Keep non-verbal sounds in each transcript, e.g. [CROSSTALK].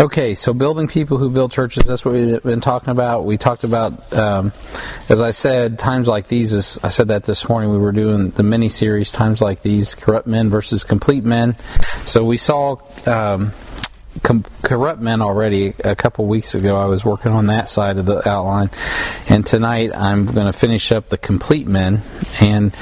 Okay, so building people who build churches, that's what we've been talking about. We talked about, um, as I said, times like these, is, I said that this morning, we were doing the mini series, Times Like These, Corrupt Men versus Complete Men. So we saw um, com- corrupt men already a couple weeks ago. I was working on that side of the outline, and tonight I'm going to finish up the complete men. And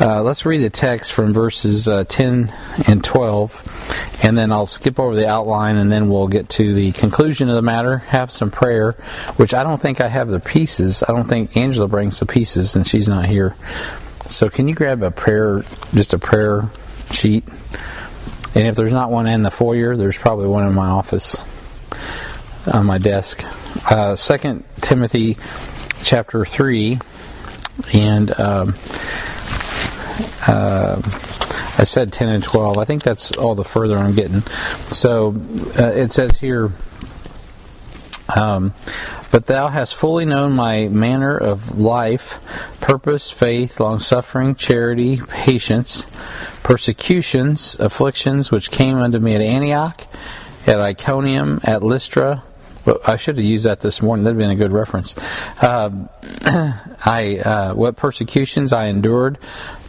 uh, let's read the text from verses uh, 10 and 12, and then I'll skip over the outline, and then we'll get to the conclusion of the matter. Have some prayer, which I don't think I have the pieces. I don't think Angela brings the pieces, and she's not here. So can you grab a prayer, just a prayer sheet? And if there's not one in the foyer, there's probably one in my office on my desk. Uh, Timothy chapter three, and um, uh, I said ten and twelve. I think that's all the further I'm getting. So uh, it says here. Um, but thou hast fully known my manner of life, purpose, faith, long suffering, charity, patience, persecutions, afflictions which came unto me at Antioch, at Iconium, at Lystra. I should have used that this morning. That'd been a good reference. Uh, [CLEARS THROAT] I uh, what persecutions I endured,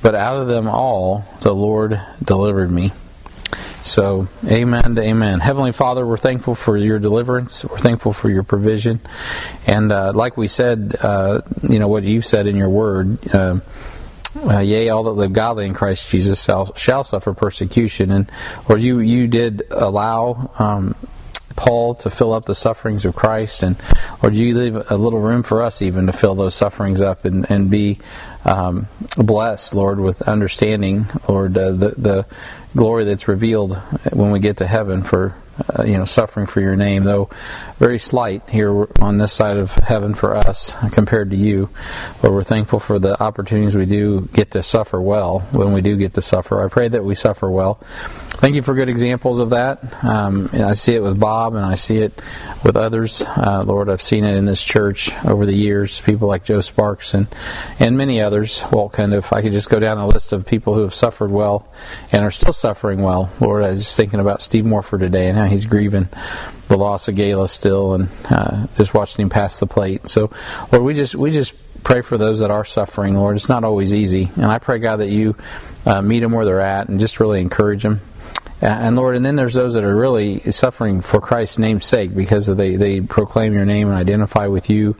but out of them all the Lord delivered me. So, amen to amen. Heavenly Father, we're thankful for your deliverance. We're thankful for your provision. And uh, like we said, uh, you know, what you said in your word, uh, uh, yea, all that live godly in Christ Jesus shall, shall suffer persecution. And Lord, you you did allow um, Paul to fill up the sufferings of Christ, and Lord, you leave a little room for us even to fill those sufferings up and and be um, blessed, Lord, with understanding, Lord, uh, the the glory that's revealed when we get to heaven for uh, you know, suffering for your name, though very slight here on this side of heaven for us compared to you. But we're thankful for the opportunities we do get to suffer well when we do get to suffer. I pray that we suffer well. Thank you for good examples of that. Um, I see it with Bob and I see it with others. Uh, Lord, I've seen it in this church over the years. People like Joe Sparks and and many others. Well, kind of, I could just go down a list of people who have suffered well and are still suffering well. Lord, I was just thinking about Steve Morford today and he's grieving the loss of Gala still, and uh, just watching him pass the plate. So, Lord, we just we just pray for those that are suffering, Lord. It's not always easy, and I pray God that you uh, meet them where they're at and just really encourage them. Uh, and Lord, and then there's those that are really suffering for Christ's name's sake because they, they proclaim your name and identify with you.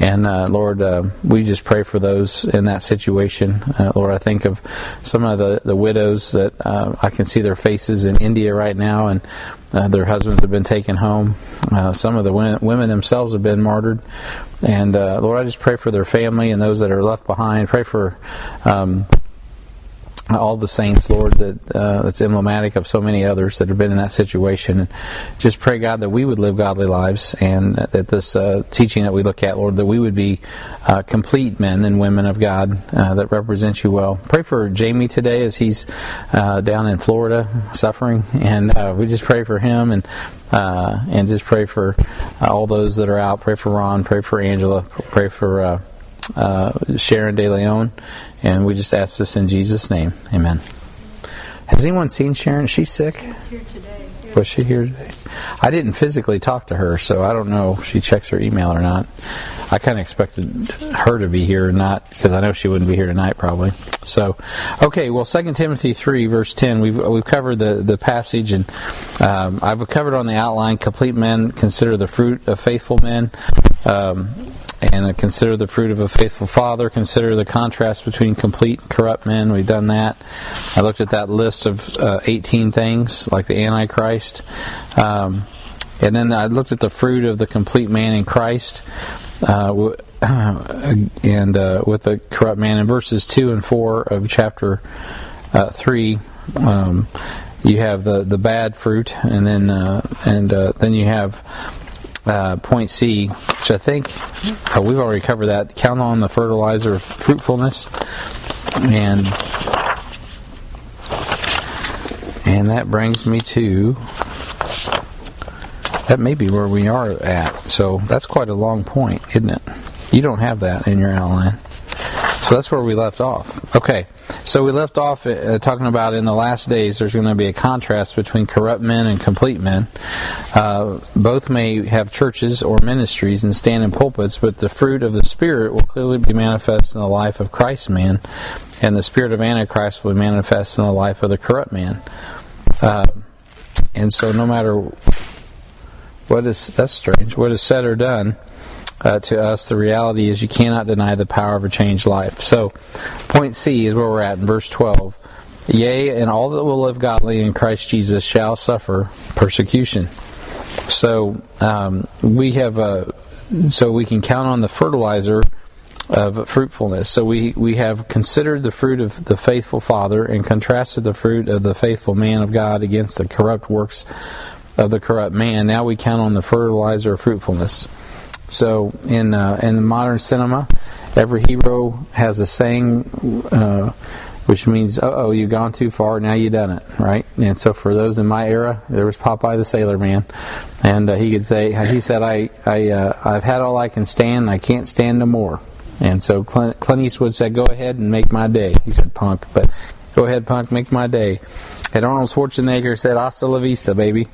And uh, Lord, uh, we just pray for those in that situation. Uh, Lord, I think of some of the, the widows that uh, I can see their faces in India right now, and uh, their husbands have been taken home. some of the women, themselves have been martyred. And Lord, I just pray for their family and those that are left behind. Pray for. Um, all the saints, Lord, that uh, that's emblematic of so many others that have been in that situation. And just pray, God, that we would live godly lives, and that this uh, teaching that we look at, Lord, that we would be uh, complete men and women of God uh, that represent you well. Pray for Jamie today as he's uh, down in Florida suffering, and uh, we just pray for him and. and just pray for all those that are out. Pray for Ron. Pray for Angela. Pray for Sharon De Leon and we just ask this in Jesus' name. Amen. Has anyone seen Sharon? Is she sick? Today. Was she here today? I didn't physically talk to her, so I don't know if she checks her email or not. I kind of expected her to be here, or not because I know she wouldn't be here tonight, probably. So, okay. Well, Second Timothy three verse ten. We've we've covered the the passage, and um, I've covered on the outline. Complete men consider the fruit of faithful men. Um, and consider the fruit of a faithful father. Consider the contrast between complete and corrupt men. We've done that. I looked at that list of uh, 18 things, like the Antichrist. Um, and then I looked at the fruit of the complete man in Christ. Uh, [CLEARS THROAT] and uh, with the corrupt man in verses 2 and 4 of chapter uh, 3. Um, you have the, the bad fruit, and then uh, and uh, then you have uh, point C, which I think uh, we've already covered that. Count on the fertilizer of fruitfulness, and and that brings me to that may be where we are at. So that's quite a long point, isn't it? You don't have that in your outline. So that's where we left off. Okay. So we left off uh, talking about in the last days there's going to be a contrast between corrupt men and complete men. Uh, both may have churches or ministries and stand in pulpits, but the fruit of the Spirit will clearly be manifest in the life of Christ's man, and the spirit of Antichrist will manifest in the life of the corrupt man. Uh, and so no matter what is that's strange, what is said or done uh, to us, the reality is you cannot deny the power of a changed life. So, point C is where we're at in verse 12. Yea, and all that will live godly in Christ Jesus shall suffer persecution. So um, we have a, so we can count on the fertilizer of fruitfulness. So we we have considered the fruit of the faithful father and contrasted the fruit of the faithful man of God against the corrupt works of the corrupt man. Now we count on the fertilizer of fruitfulness. So in uh, in modern cinema, every hero has a saying, uh, which means, "Oh, you've gone too far. Now you've done it." Right. And so for those in my era, there was Popeye the Sailor Man, and uh, he could say, he said, "I I uh, I've had all I can stand. I can't stand no more." And so Clint, Clint Eastwood said, "Go ahead and make my day." He said, "Punk," but go ahead, punk, make my day. And Arnold Schwarzenegger said, "Hasta la vista, baby."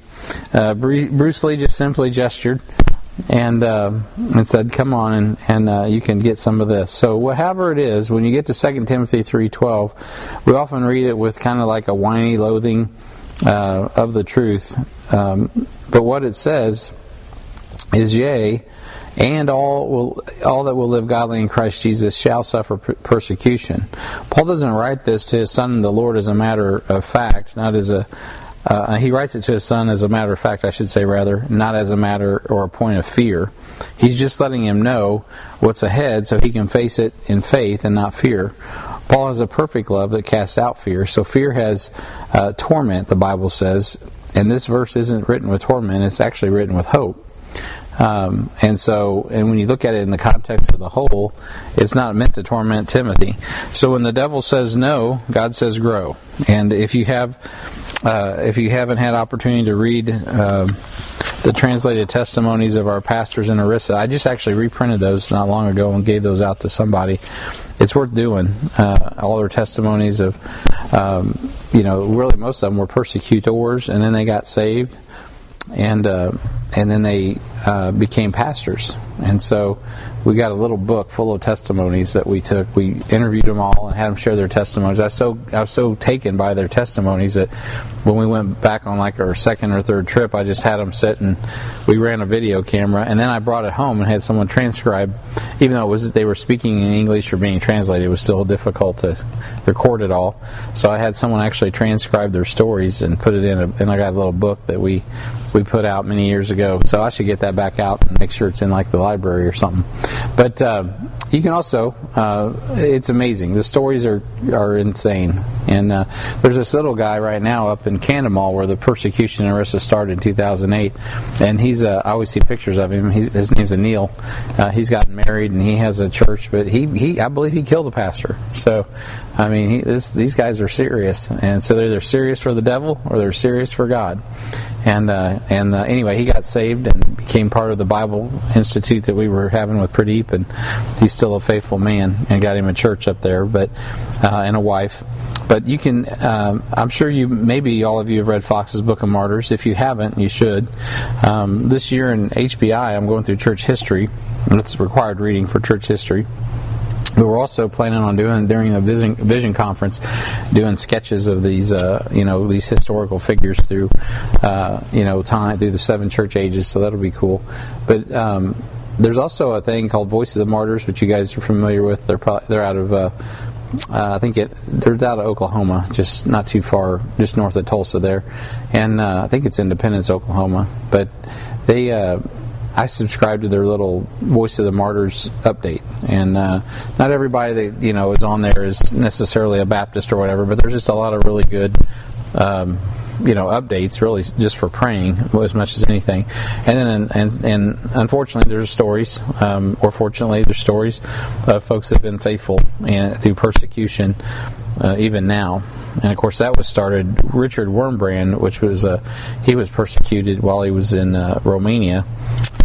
Uh, Bruce Lee just simply gestured and uh, and said, "Come on, and and uh, you can get some of this." So, whatever it is, when you get to 2 Timothy three twelve, we often read it with kind of like a whiny loathing uh, of the truth. Um, but what it says is, "Yea." and all will all that will live godly in Christ Jesus shall suffer persecution. Paul doesn't write this to his son the Lord as a matter of fact, not as a uh, he writes it to his son as a matter of fact, I should say, rather, not as a matter or a point of fear. He's just letting him know what's ahead so he can face it in faith and not fear. Paul has a perfect love that casts out fear. So fear has uh, torment, the Bible says. And this verse isn't written with torment, it's actually written with hope. Um, and so, and when you look at it in the context of the whole, it's not meant to torment Timothy. So when the devil says no, God says grow. And if you have, uh, if you haven't had opportunity to read uh, the translated testimonies of our pastors in Orissa, I just actually reprinted those not long ago and gave those out to somebody. It's worth doing. Uh, all their testimonies of, um, you know, really most of them were persecutors, and then they got saved and uh, and then they uh, became pastors. And so we got a little book full of testimonies that we took. We interviewed them all and had them share their testimonies. I was so I was so taken by their testimonies that when we went back on like our second or third trip, I just had them sit and we ran a video camera, and then I brought it home and had someone transcribe. Even though it was they were speaking in English or being translated, it was still difficult to record it all. So I had someone actually transcribe their stories and put it in, a, and I got a little book that we we put out many years ago. So I should get that back out and make sure it's in like the library or something. But uh, you can also, uh, it's amazing. The stories are are insane. And uh, there's this little guy right now up in Kandhamal where the persecution in Orissa started in 2008, and he's uh, I always see pictures of him. He's, his name's Anil. Uh, he's gotten married and he has a church, but he he I believe he killed a pastor. So I mean, he, this, these guys are serious, and so they're either serious for the devil or they're serious for God. And uh, and uh, anyway, he got saved and became part of the Bible Institute that we were having with Pradeep, and he's still a faithful man, and got him a church up there, but uh, and a wife. But you can, um, I'm sure you, maybe all of you have read Fox's Book of Martyrs. If you haven't, you should. Um, this year in HBI, I'm going through church history, and it's required reading for church history. We were also planning on doing during the vision, vision conference, doing sketches of these, uh, you know, these historical figures through, uh, you know, time through the seven church ages. So that'll be cool. But um, there's also a thing called Voice of the Martyrs, which you guys are familiar with. They're probably, they're out of. Uh, uh, I think it they're out of Oklahoma, just not too far, just north of Tulsa there, and uh, I think it's Independence, Oklahoma. But they uh, I subscribe to their little Voice of the Martyrs update, and uh, not everybody that you know is on there is necessarily a Baptist or whatever, but there's just a lot of really good. Um, you know updates really just for praying as much as anything and then and and unfortunately there's stories um, or fortunately there's stories of folks that have been faithful and through persecution uh, even now and of course that was started Richard Wurmbrand which was uh, he was persecuted while he was in uh, Romania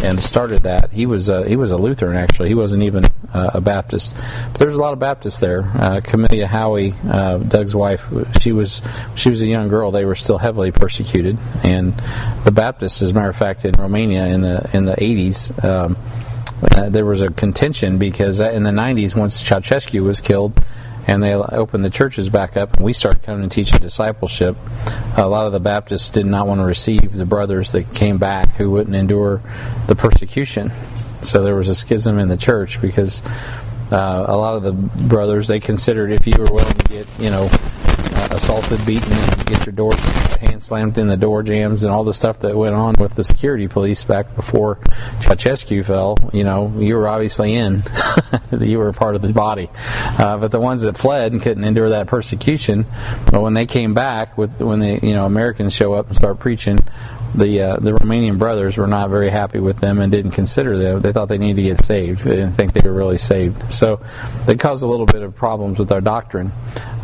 and started that. He was a, he was a Lutheran actually. He wasn't even uh, a Baptist. But there's a lot of Baptists there. Uh, Camelia Howie, uh, Doug's wife, she was she was a young girl. They were still heavily persecuted, and the Baptists, as a matter of fact, in Romania in the in the 80s. Um, uh, there was a contention because in the 90s, once Ceausescu was killed, and they opened the churches back up, and we started coming and teaching discipleship. A lot of the Baptists did not want to receive the brothers that came back who wouldn't endure the persecution. So there was a schism in the church because uh, a lot of the brothers they considered if you were willing to get you know uh, assaulted, beaten, and get your door hand slammed in the door jams and all the stuff that went on with the security police back before Ceausescu fell. You know, you were obviously in. [LAUGHS] you were part of the body. Uh, but the ones that fled and couldn't endure that persecution, but when they came back, with when the you know Americans show up and start preaching, the uh, the Romanian brothers were not very happy with them and didn't consider them. They thought they needed to get saved. They didn't think they were really saved. So they caused a little bit of problems with our doctrine.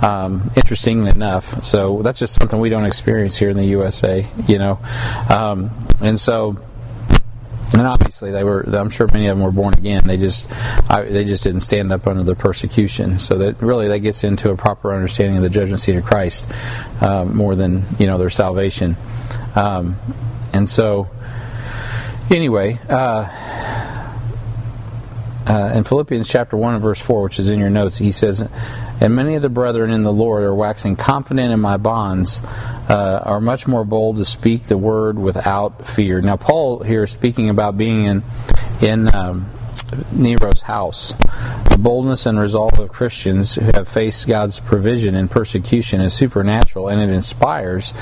Um, interestingly enough, so that's just something we don't experience here in the USA, you know, um, and so. And obviously, they were. I'm sure many of them were born again. They just, I, they just didn't stand up under the persecution. So that really, that gets into a proper understanding of the judgment seat of Christ uh, more than you know their salvation. Um, and so, anyway, uh, uh, in Philippians chapter 1 and verse 4, which is in your notes, he says, And many of the brethren in the Lord are waxing confident in my bonds, uh, are much more bold to speak the word without fear. Now, Paul here is speaking about being in, in um, Nero's house. The boldness and resolve of Christians who have faced God's provision and persecution is supernatural, and it inspires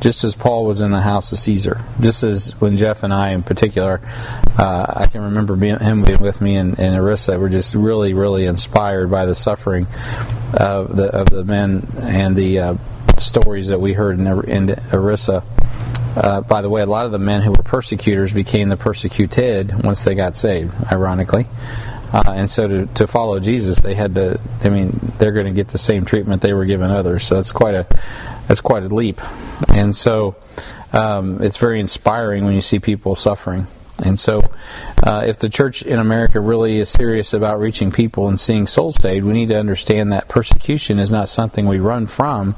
just as Paul was in the house of Caesar. Just as when Jeff and I, in particular, uh, I can remember being, him being with me and, and Orissa, were just really, really inspired by the suffering of the of the men and the uh, stories that we heard in, in Orissa. Uh, by the way, a lot of the men who were persecutors became the persecuted once they got saved, ironically. Uh, and so to, to follow Jesus, they had to. I mean, they're going to get the same treatment they were given others. So that's quite a that's quite a leap. And so um, it's very inspiring when you see people suffering. And so, uh, if the church in America really is serious about reaching people and seeing souls saved, we need to understand that persecution is not something we run from,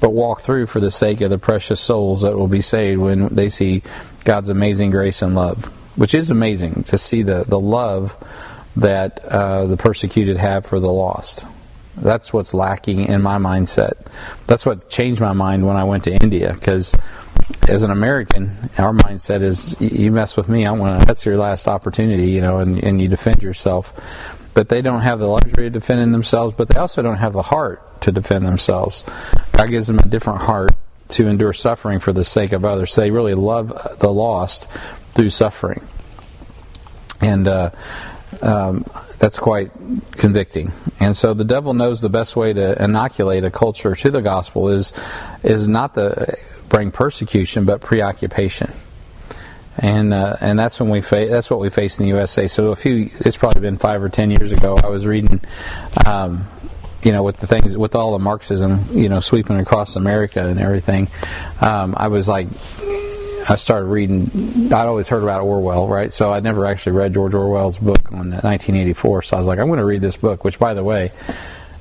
but walk through for the sake of the precious souls that will be saved when they see God's amazing grace and love, which is amazing to see the, the love that uh, the persecuted have for the lost. That's what's lacking in my mindset. That's what changed my mind when I went to India because as an American, our mindset is you mess with me, I want to. That's your last opportunity, you know, and, and you defend yourself. But they don't have the luxury of defending themselves, but they also don't have the heart to defend themselves. God gives them a different heart to endure suffering for the sake of others. So they really love the lost through suffering, and uh, um, that's quite convicting. And so the devil knows the best way to inoculate a culture to the gospel is is not to bring persecution, but preoccupation. And uh, and that's when we fa- that's what we face in the USA. So a few, it's probably been five or ten years ago. I was reading, um, you know, with the things with all the Marxism, you know, sweeping across America and everything. Um, I was like, I started reading. I'd always heard about Orwell, right? So I'd never actually read George Orwell's book on 1984. So I was like, I'm going to read this book, which, by the way,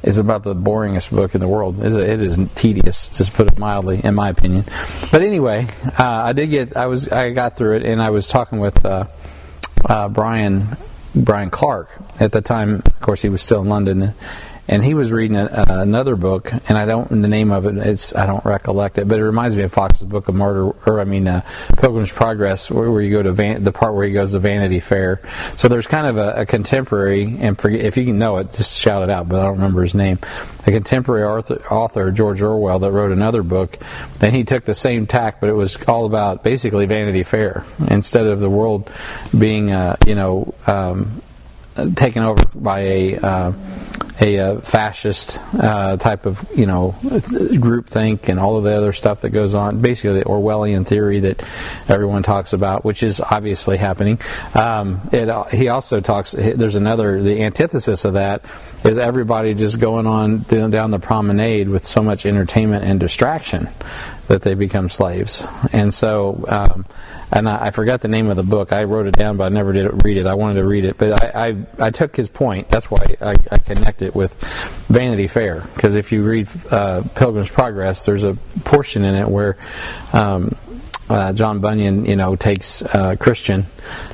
is about the boringest book in the world. It is tedious, just put it mildly, in my opinion. But anyway, uh, I did get. I was. I got through it, and I was talking with uh, uh, Brian Brian Clark at the time. Of course, he was still in London, and he was reading a, uh, another book, and I don't the name of it. It's I don't recollect it, but it reminds me of Fox's Book of Martyr, or I mean, uh, Pilgrim's Progress, where, where you go to Van, the part where he goes to Vanity Fair. So there's kind of a, a contemporary, and forget, if you can know it, just shout it out. But I don't remember his name. A contemporary author, author George Orwell that wrote another book. Then he took the same tack, but it was all about basically Vanity Fair instead of the world being, uh, you know. Um, taken over by a uh, a uh, fascist uh, type of you know group think and all of the other stuff that goes on. Basically, the Orwellian theory that everyone talks about, which is obviously happening. Um, it, he also talks. There's another. The antithesis of that is everybody just going on down the promenade with so much entertainment and distraction that they become slaves. And so, um, and I, I, forgot the name of the book. I wrote it down, but I never did read it. I wanted to read it, but I, I, I took his point. That's why I, I connect it with Vanity Fair. Because if you read uh, Pilgrim's Progress, there's a portion in it where um, uh, John Bunyan, you know, takes uh, Christian,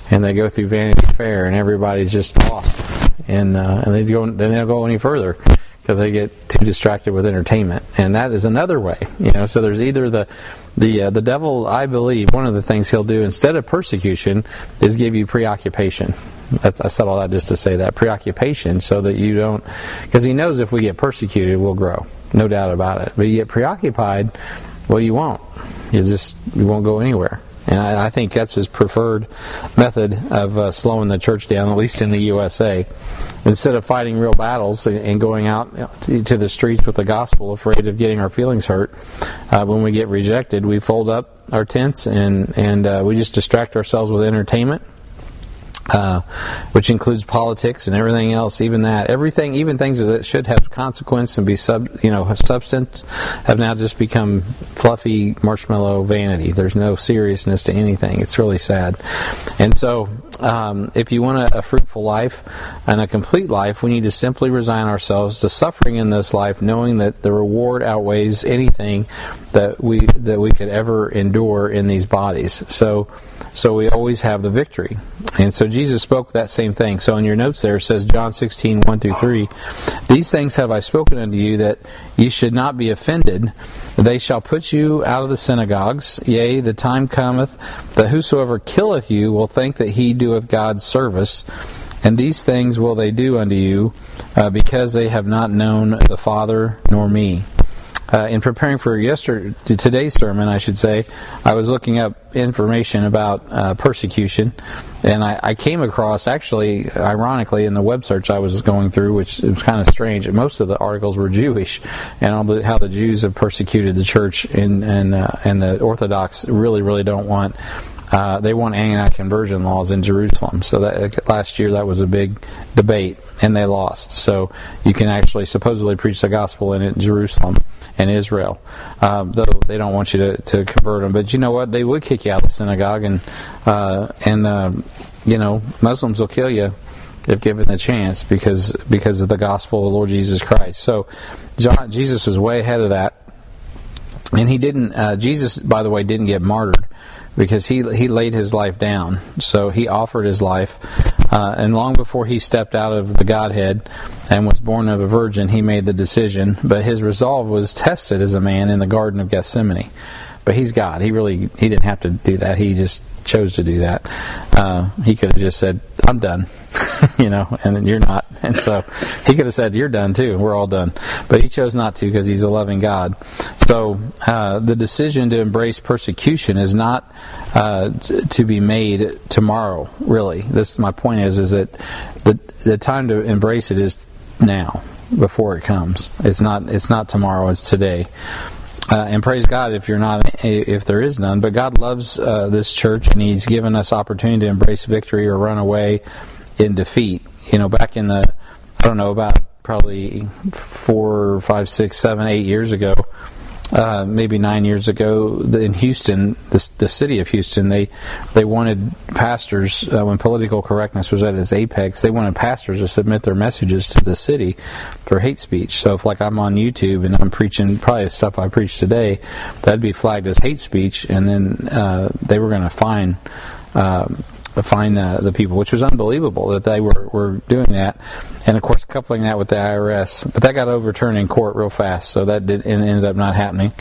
and they go through Vanity Fair, and everybody's just lost, and uh, and they go, then they don't go any further because they get too distracted with entertainment, and that is another way. You know, so there's either the the uh, the devil. I believe one of the things he'll do instead of persecution is give you preoccupation. That's, I said all that just to say that preoccupation, so that you don't, because he knows if we get persecuted, we'll grow, no doubt about it. But you get preoccupied, well, you won't. You just you won't go anywhere. And I, I think that's his preferred method of uh, slowing the church down, at least in the USA. Instead of fighting real battles and going out to the streets with the gospel, afraid of getting our feelings hurt, uh, when we get rejected, we fold up our tents and and uh, we just distract ourselves with entertainment uh, which includes politics and everything else. Even that, everything, even things that should have consequence and be sub, you know, substance, have now just become fluffy marshmallow vanity. There's no seriousness to anything. It's really sad. And so, um, if you want a, a fruitful life and a complete life, we need to simply resign ourselves to suffering in this life, knowing that the reward outweighs anything that we that we could ever endure in these bodies. So so we always have the victory. And so Jesus spoke that same thing. So in your notes there it says John 16, 1 through 3, These things have I spoken unto you that ye should not be offended. They shall put you out of the synagogues. Yea, the time cometh that whosoever killeth you will think that he doeth God's service. And these things will they do unto you, uh, because they have not known the Father nor me uh, in preparing for yesterday, today's sermon, I should say, I was looking up information about uh, persecution, and I, I, came across, actually, ironically, in the web search I was going through, which was kind of strange. Most of the articles were Jewish, and the, how the Jews have persecuted the church, and and uh, and the Orthodox really, really don't want uh, they want anti-conversion laws in Jerusalem. So that last year that was a big debate, and they lost. So you can actually supposedly preach the gospel in Jerusalem and Israel, um, though they don't want you to, to convert them. But you know what? They would kick you out of the synagogue, and uh, and uh, you know Muslims will kill you if given the chance because because of the gospel of the Lord Jesus Christ. So John, Jesus was way ahead of that, and he didn't. Uh, Jesus, by the way, didn't get martyred because he he laid his life down. So he offered his life, uh, and long before he stepped out of the Godhead and was born of a virgin, he made the decision. But his resolve was tested as a man in the Garden of Gethsemane. But he's God. He really he didn't have to do that. He just chose to do that. Uh, he could have just said, "I'm done," [LAUGHS] you know, and you're not. And so he could have said, "You're done too. We're all done." But he chose not to because he's a loving God. So uh, the decision to embrace persecution is not uh, to be made tomorrow. Really, this my point is is that the the time to embrace it is now before it comes. It's not it's not tomorrow. It's today. Uh, and praise God if you're not, if there is none. But God loves uh, this church, and He's given us opportunity to embrace victory or run away in defeat. You know, back in the, I don't know, about probably four, five, six, seven, eight years ago, uh, maybe nine years ago in Houston, the, the, city of Houston, they they wanted pastors uh, when political correctness was at its apex. They wanted pastors to submit their messages to the city for hate speech. So if like I'm on YouTube and I'm preaching probably stuff I preach today, that'd be flagged as hate speech, and then uh, they were going to fine. Um, find uh, the people, which was unbelievable that they were, were doing that. And of course, coupling that with the IRS, but that got overturned in court real fast, so that did, ended up not happening.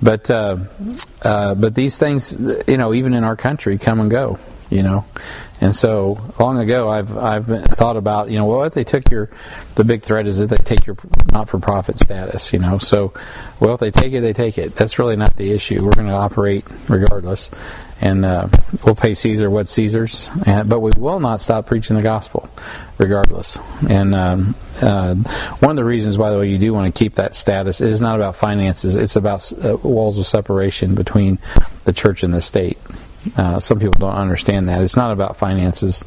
But uh, uh, but these things, you know, even in our country, come and go. You know, and so long ago, I've I've thought about you know well if they took your the big threat is that they take your not for profit status. You know, so well if they take it, they take it. That's really not the issue. We're going to operate regardless and uh, we'll pay Caesar what Caesar's, and, but we will not stop preaching the gospel, regardless. And um, uh, one of the reasons, by the way, you do want to keep that status is not about finances; it's about uh, walls of separation between the church and the state. Uh, some people don't understand that it's not about finances.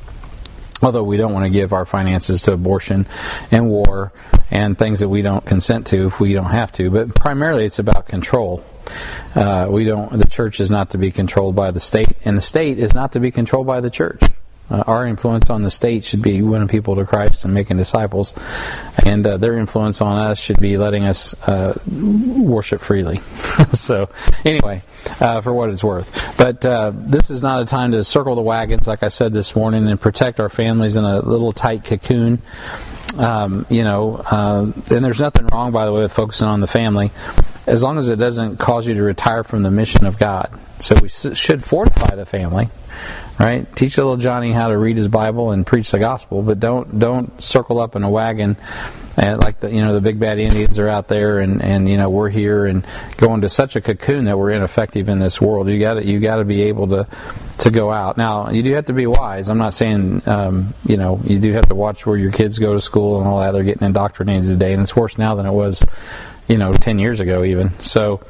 Although we don't want to give our finances to abortion and war and things that we don't consent to if we don't have to, but primarily it's about control Uh, we don't. The church is not to be controlled by the state, and the state is not to be controlled by the church. Uh, our influence on the state should be winning people to Christ and making disciples, and uh, their influence on us should be letting us uh, worship freely. [LAUGHS] so, anyway, uh, for what it's worth. But uh, this is not a time to circle the wagons, like I said this morning, and protect our families in a little tight cocoon. Um, you know, uh, and there's nothing wrong, by the way, with focusing on the family, as long as it doesn't cause you to retire from the mission of God. So we should fortify the family right? Teach little Johnny how to read his Bible and preach the gospel, but don't don't circle up in a wagon and like the you know the big bad Indians are out there and and you know we're here and go into such a cocoon that we're ineffective in this world. You got to you got to be able to to go out. Now you do have to be wise. I'm not saying um, you know you do have to watch where your kids go to school and all that. They're getting indoctrinated today, and it's worse now than it was you know 10 years ago even. So.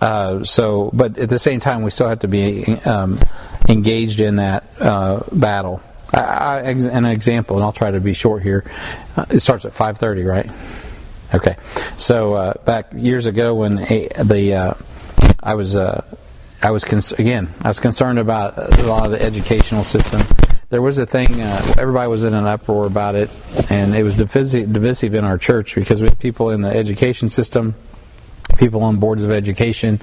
Uh, so, but at the same time, we still have to be um, engaged in that uh, battle. I, I, an example, and I'll try to be short here. Uh, it starts at 5:30, right? Okay. So uh, back years ago, when a, the uh, I was uh, I was again I was concerned about a lot of the educational system. There was a thing. Uh, everybody was in an uproar about it, and it was divisive, divisive in our church because we had people in the education system people on boards of education,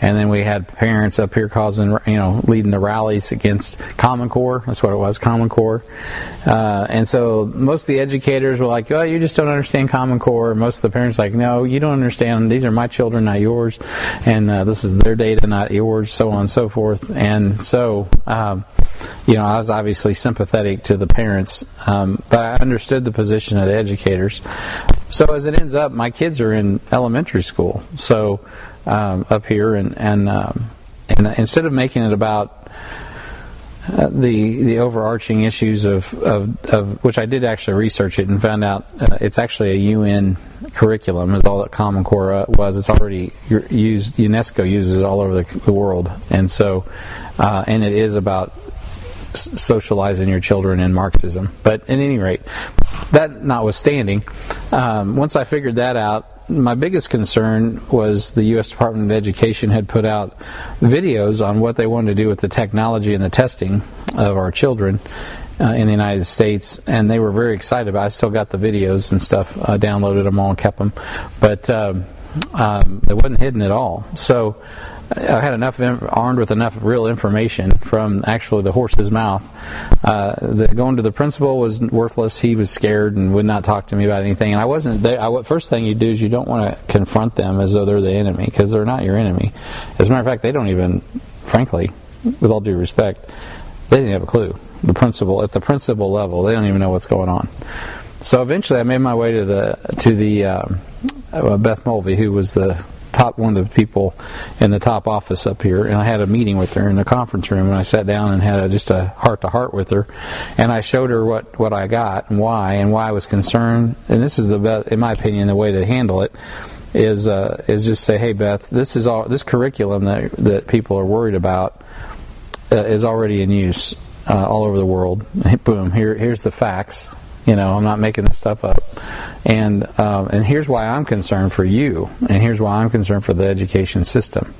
and then we had parents up here causing, you know, leading the rallies against Common Core. That's what it was, Common Core. Uh, and so most of the educators were like, "Oh, you just don't understand Common Core." Most of the parents like, "No, you don't understand. These are my children, not yours, and uh, this is their data, not yours." So on and so forth. And so, um, you know, I was obviously sympathetic to the parents, um, but I understood the position of the educators. So as it ends up, my kids are in elementary school, so um, up here, and and um, and instead of making it about uh, the the overarching issues of, of, of which I did actually research it and found out uh, it's actually a UN curriculum is all that Common Core uh, was. It's already used. UNESCO uses it all over the, the world, and so uh, and it is about socializing your children in Marxism. But at any rate, that notwithstanding, um, once I figured that out, my biggest concern was the U.S. Department of Education had put out videos on what they wanted to do with the technology and the testing of our children uh, in the United States, and they were very excited about. it. I still got the videos and stuff, uh, downloaded them all, and kept them, but um, um, it wasn't hidden at all. So I had enough armed with enough real information from actually the horse's mouth uh, that going to the principal was worthless. He was scared and would not talk to me about anything. And I wasn't. They, I, first thing you do is you don't want to confront them as though they're the enemy because they're not your enemy. As a matter of fact, they don't even, frankly, with all due respect, they didn't have a clue. The principal at the principal level, they don't even know what's going on. So eventually, I made my way to the to the um, uh, Beth Mulvey, who was the top one of the people in the top office up here, and I had a meeting with her in the conference room, and I sat down and had a, just a heart to heart with her, and I showed her what what I got and why and why I was concerned. And this is the best, in my opinion, the way to handle it is uh, is just say, hey Beth, this is all this curriculum that that people are worried about uh, is already in use uh, all over the world. [LAUGHS] Boom, here here's the facts. You know, I'm not making this stuff up. And um, and here's why I'm concerned for you, and here's why I'm concerned for the education system.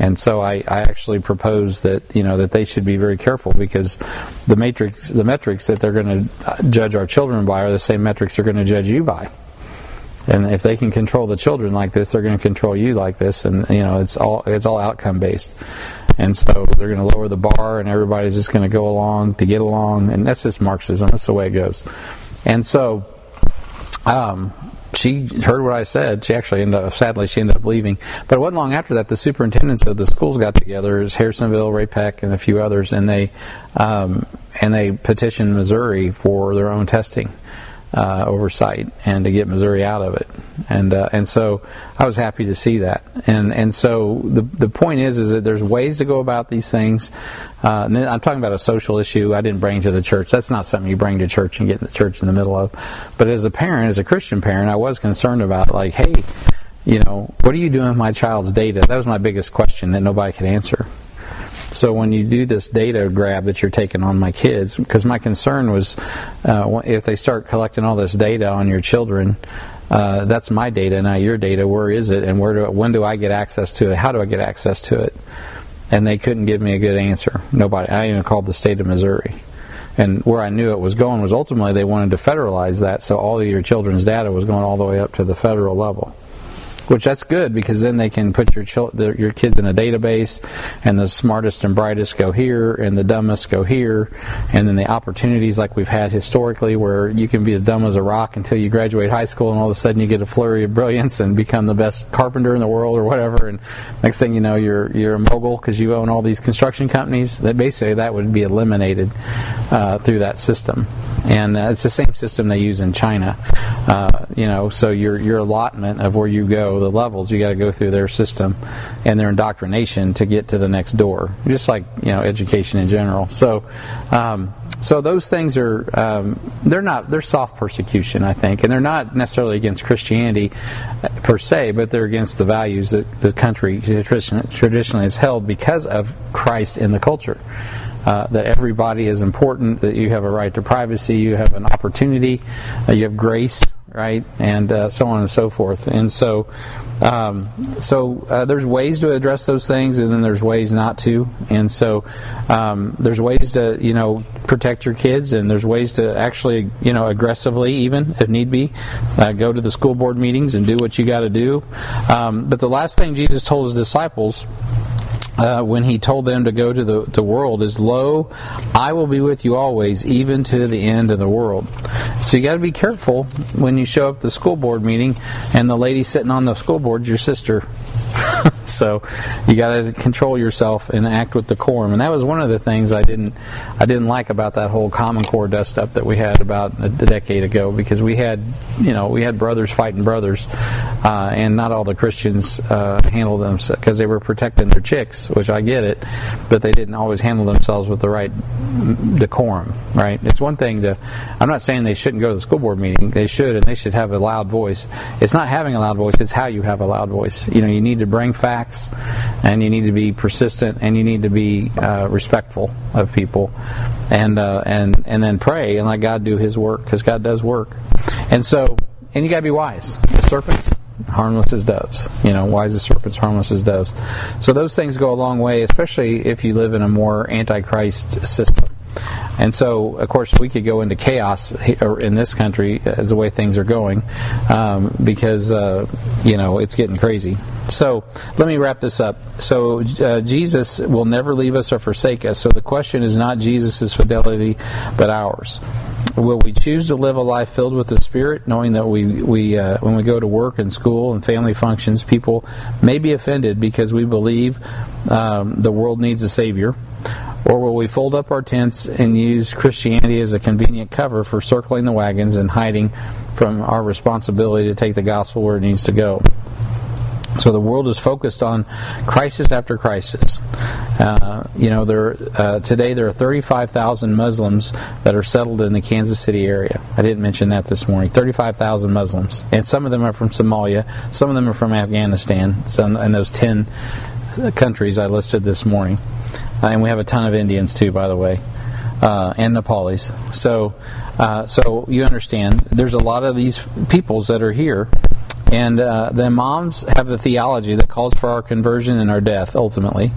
And so I, I actually propose that you know that they should be very careful because the matrix, the metrics that they're going to judge our children by are the same metrics they're going to judge you by. And if they can control the children like this, they're going to control you like this, and you know it's all it's all outcome based. And so they're going to lower the bar, and everybody's just going to go along to get along, and that's just Marxism. That's the way it goes. And so um, she heard what I said. She actually ended up, sadly, she ended up leaving. But it wasn't long after that, the superintendents of the schools got together, as Harrisonville, Ray-Pec, and a few others, and they um, and they petitioned Missouri for their own testing uh, oversight and to get Missouri out of it. And uh, and so I was happy to see that. And and so the the point is is that there's ways to go about these things. Uh, and I'm talking about a social issue I didn't bring to the church. That's not something you bring to church and get in the church in the middle of. But as a parent, as a Christian parent, I was concerned about like, hey, you know, what are you doing with my child's data? That was my biggest question that nobody could answer. So when you do this data grab that you're taking on my kids, because my concern was uh, if they start collecting all this data on your children, uh, that's my data, not your data. Where is it, and where do when do I get access to it? How do I get access to it? And they couldn't give me a good answer. Nobody. I even called the state of Missouri. And where I knew it was going was ultimately they wanted to federalize that, so all of your children's data was going all the way up to the federal level which that's good because then they can put your your kids in a database, and the smartest and brightest go here, and the dumbest go here, and then the opportunities like we've had historically, where you can be as dumb as a rock until you graduate high school, and all of a sudden you get a flurry of brilliance and become the best carpenter in the world or whatever, and next thing you know you're you're a mogul because you own all these construction companies. That basically that would be eliminated uh, through that system and uh, it's the same system they use in China. Uh, you know, so your your allotment of where you go, the levels, you got to go through their system and their indoctrination to get to the next door. Just like you know, education in general. So. Um, so those things are um, they're not they're soft persecution I think and they're not necessarily against Christianity uh, per se but they're against the values that the country traditionally has held because of Christ in the culture uh, that everybody is important, that you have a right to privacy, you have an opportunity, uh, you have grace, right, and uh, so on and so forth. And so, um, so uh, there's ways to address those things, and then there's ways not to. And so, um, there's ways to you know protect your kids, and there's ways to actually you know aggressively, even if need be, uh, go to the school board meetings and do what you got to do. Um, but the last thing Jesus told his disciples uh, when he told them to go to the, the world is, Lo, I will be with you always, even to the end of the world. So you got to be careful when you show up the school board meeting and the lady sitting on the school board your sister. [LAUGHS] so you got to control yourself and act with decorum. And that was one of the things I didn't I didn't like about that whole Common Core dust up that we had about a, decade ago because we had you know we had brothers fighting brothers, uh, and not all the Christians uh, handled them because they were protecting their chicks, which I get it, but they didn't always handle themselves with the right decorum. Right? It's one thing to I'm not saying they shouldn't go to the school board meeting. They should, and they should have a loud voice. It's not having a loud voice; it's how you have a loud voice. You know, you need to bring facts, and you need to be persistent, and you need to be uh, respectful of people, and uh, and and then pray and let God do His work because God does work, and so and you got to be wise. The serpents harmless as doves. You know, wise as serpents, harmless as doves. So those things go a long way, especially if you live in a more antichrist system. And so, of course, we could go into chaos in this country as the way things are going, um, because uh, you know it's getting crazy. So let me wrap this up. So uh, Jesus will never leave us or forsake us. So the question is not Jesus' fidelity, but ours. Will we choose to live a life filled with the Spirit, knowing that we, we uh, when we go to work and school and family functions, people may be offended because we believe um, the world needs a Savior? Or will we fold up our tents and use Christianity as a convenient cover for circling the wagons and hiding from our responsibility to take the gospel where it needs to go? So the world is focused on crisis after crisis. Uh, you know, there uh, today there are 35,000 Muslims that are settled in the Kansas City area. I didn't mention that this morning. 35,000 Muslims, and some of them are from Somalia, some of them are from Afghanistan, some, and those 10 countries I listed this morning. Uh, and we have a ton of Indians too, by the way, uh, and Nepalis. So, uh, so you understand, there's a lot of these peoples that are here, and uh, the Imams have the theology that calls for our conversion and our death ultimately.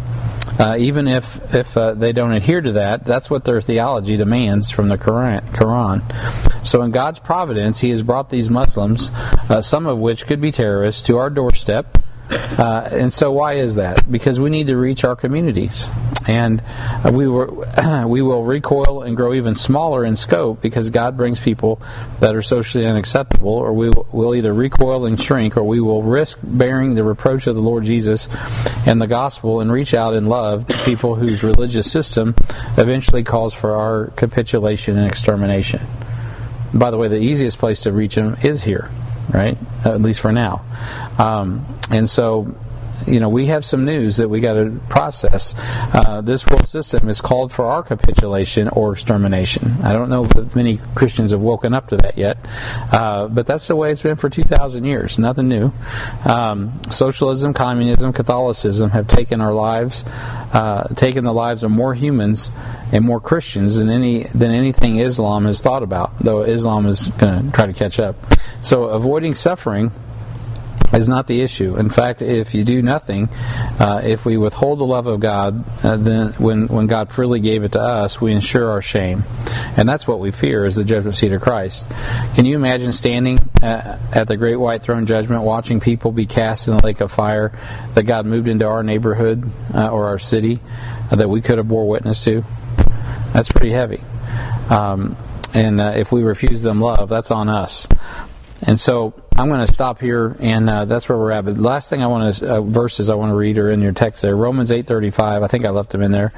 Uh, even if if uh, they don't adhere to that, that's what their theology demands from the Quran. Quran. So, in God's providence, He has brought these Muslims, some of which could be terrorists, to our doorstep uh, and so, why is that? Because we need to reach our communities, and uh, we will [CLEARS THROAT] we will recoil and grow even smaller in scope because God brings people that are socially unacceptable, or we will either recoil and shrink, or we will risk bearing the reproach of the Lord Jesus and the gospel and reach out in love to people whose religious system eventually calls for our capitulation and extermination. By the way, the easiest place to reach them is here right? At least for now. Um, and so you know, we have some news that we got to process. Uh, this world system is called for our capitulation or extermination. I don't know if many Christians have woken up to that yet, uh, but that's the way it's been for 2,000 years. Nothing new. Um, socialism, communism, Catholicism have taken our lives, uh, taken the lives of more humans and more Christians than any than anything Islam has thought about. Though Islam is going to try to catch up. So avoiding suffering is not the issue. In fact, if you do nothing, uh, if we withhold the love of God, uh, then when when God freely gave it to us, we ensure our shame, and that's what we fear is the judgment seat of Christ. Can you imagine standing at, at the great white throne judgment, watching people be cast in the lake of fire that God moved into our neighborhood uh, or our city uh, that we could have bore witness to? That's pretty heavy. Um, and uh, if we refuse them love, that's on us. And so I'm going to stop here, and uh, that's where we're at. But the last thing I want to uh, verses I want to read are in your text there, Romans 8:35. I think I left them in there.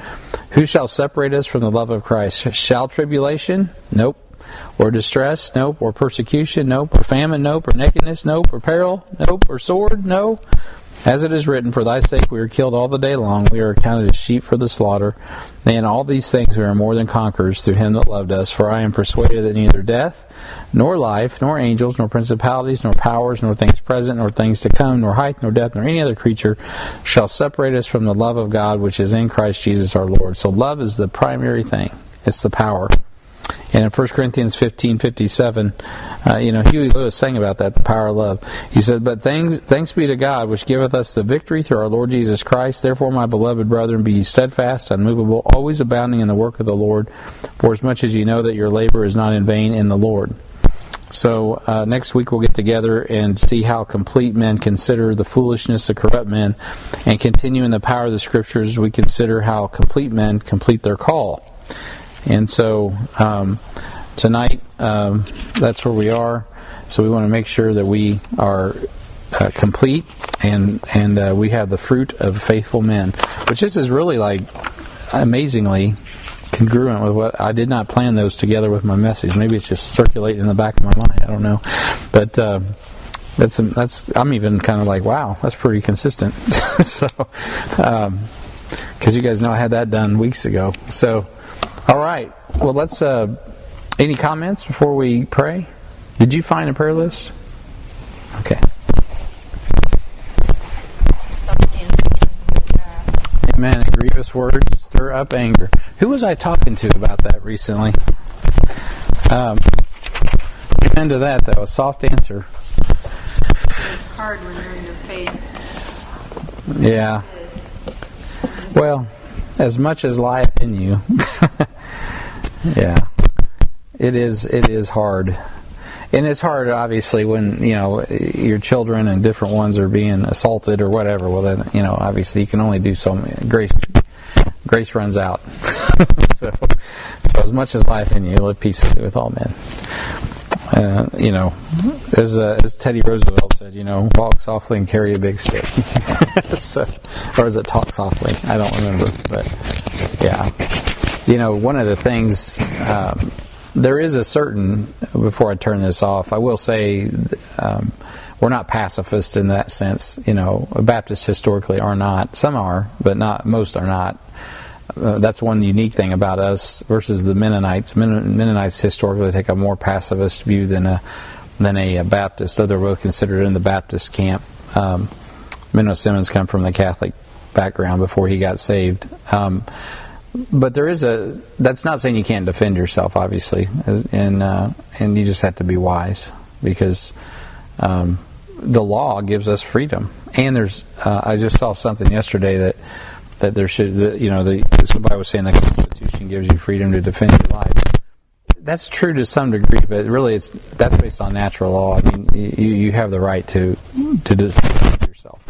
Who shall separate us from the love of Christ? Shall tribulation? Nope. Or distress? Nope. Or persecution? Nope. Or famine? Nope. Or nakedness? Nope. Or peril? Nope. Or sword? No. As it is written, For thy sake we are killed all the day long, we are accounted as sheep for the slaughter. And all these things we are more than conquerors through him that loved us. For I am persuaded that neither death, nor life, nor angels, nor principalities, nor powers, nor things present, nor things to come, nor height, nor depth, nor any other creature shall separate us from the love of God which is in Christ Jesus our Lord. So love is the primary thing. It's the power. And in 1 Corinthians 15, 57, uh, you know, Huey Lewis sang about that, the power of love. He said, But thanks, thanks be to God, which giveth us the victory through our Lord Jesus Christ. Therefore, my beloved brethren, be steadfast, unmovable, always abounding in the work of the Lord, for as much as you know that your labor is not in vain in the Lord. So uh, next week we'll get together and see how complete men consider the foolishness of corrupt men, and continue in the power of the Scriptures. We consider how complete men complete their call. And so um, tonight, um, that's where we are. So we want to make sure that we are uh, complete and and uh, we have the fruit of faithful men, which this is really like amazingly congruent with what I did not plan those together with my message. Maybe it's just circulating in the back of my mind. I don't know, but. Uh, that's that's I'm even kind of like wow that's pretty consistent [LAUGHS] so because um, you guys know I had that done weeks ago so all right. Well, let's. Uh, any comments before we pray? Did you find a prayer list? Okay. Amen. A grievous words stir up anger. Who was I talking to about that recently? Um, amen to that, though. A soft answer. It's hard when they're in your face. Yeah. Well, as much as life in you. [LAUGHS] yeah, it is. It is hard, and it's hard, obviously, when you know your children and different ones are being assaulted or whatever. Well, then you know, obviously, you can only do so. Many. Grace, grace runs out. [LAUGHS] so, so as much as life in you, live peaceably with all men. Uh, you know, as uh, as Teddy Roosevelt said, you know, walk softly and carry a big stick. [LAUGHS] so, or is it talk softly? I don't remember, but yeah you know, one of the things um, there is a certain. Before I turn this off, I will say um, we're not pacifists in that sense. You know, Baptists historically are not. Some are, but not most are not. Uh, that's one unique thing about us versus the Mennonites. Mennonites historically take a more pacifist view than a than a Baptist, though they're both considered in the Baptist camp. Um, Menno Simons come from the Catholic background before he got saved. Um, but there is a. That's not saying you can't defend yourself, obviously, and uh, and you just have to be wise because um, the law gives us freedom. And there's. Uh, I just saw something yesterday that that there should. That, you know, the, somebody was saying the Constitution gives you freedom to defend your life. That's true to some degree, but really, it's that's based on natural law. I mean, you you have the right to to defend yourself.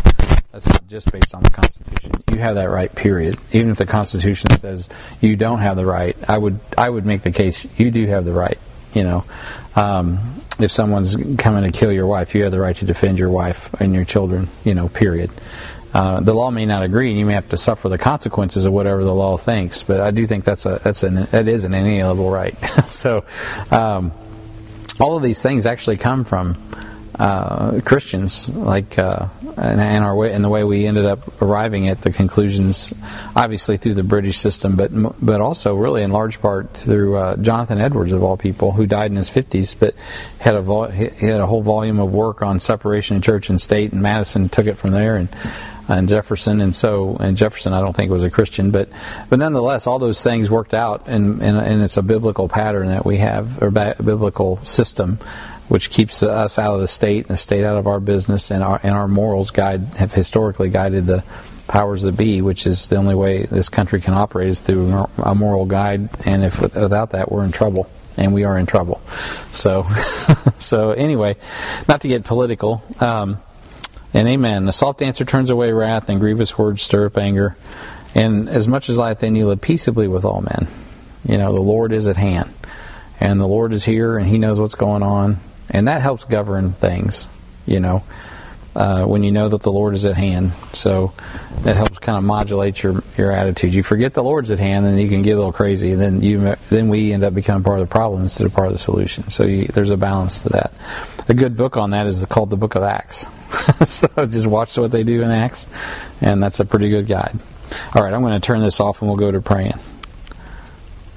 That's not just based on the Constitution. You have that right, period. Even if the Constitution says you don't have the right, I would I would make the case you do have the right. You know, um, if someone's coming to kill your wife, you have the right to defend your wife and your children. You know, period. Uh, the law may not agree, and you may have to suffer the consequences of whatever the law thinks. But I do think that's a that's an that is an inalienable right. [LAUGHS] so, um, all of these things actually come from uh, Christians, like uh, and, our way and the way we ended up arriving at the conclusions, obviously through the British system, but but also really in large part through uh, Jonathan Edwards of all people, who died in his fifties, but had a vol- he had a whole volume of work on separation of church and state, and Madison took it from there and and Jefferson, and so and Jefferson I don't think was a Christian, but but nonetheless, all those things worked out, and and, and it's a biblical pattern that we have or biblical system which keeps us out of the state and the state out of our business, and our and our morals guide have historically guided the powers that be, which is the only way this country can operate is through a moral guide, and if without that, we're in trouble, and we are in trouble. So, [LAUGHS] so anyway, not to get political. Um, and amen. A soft answer turns away wrath, and grievous words stir up anger. And as much as life, then you live peaceably with all men. You know, the Lord is at hand. And the Lord is here, and He knows what's going on and that helps govern things. You know, uh, when you know that the Lord is at hand, so that helps kind of modulate your your attitude. You forget the Lord's at hand, and you can get a little crazy, and then you then we end up becoming part of the problem instead of part of the solution. So you, there's a balance to that. A good book on that is called the Book of Acts. [LAUGHS] so just watch what they do in Acts, and that's a pretty good guide. All right, I'm going to turn this off, and we'll go to praying.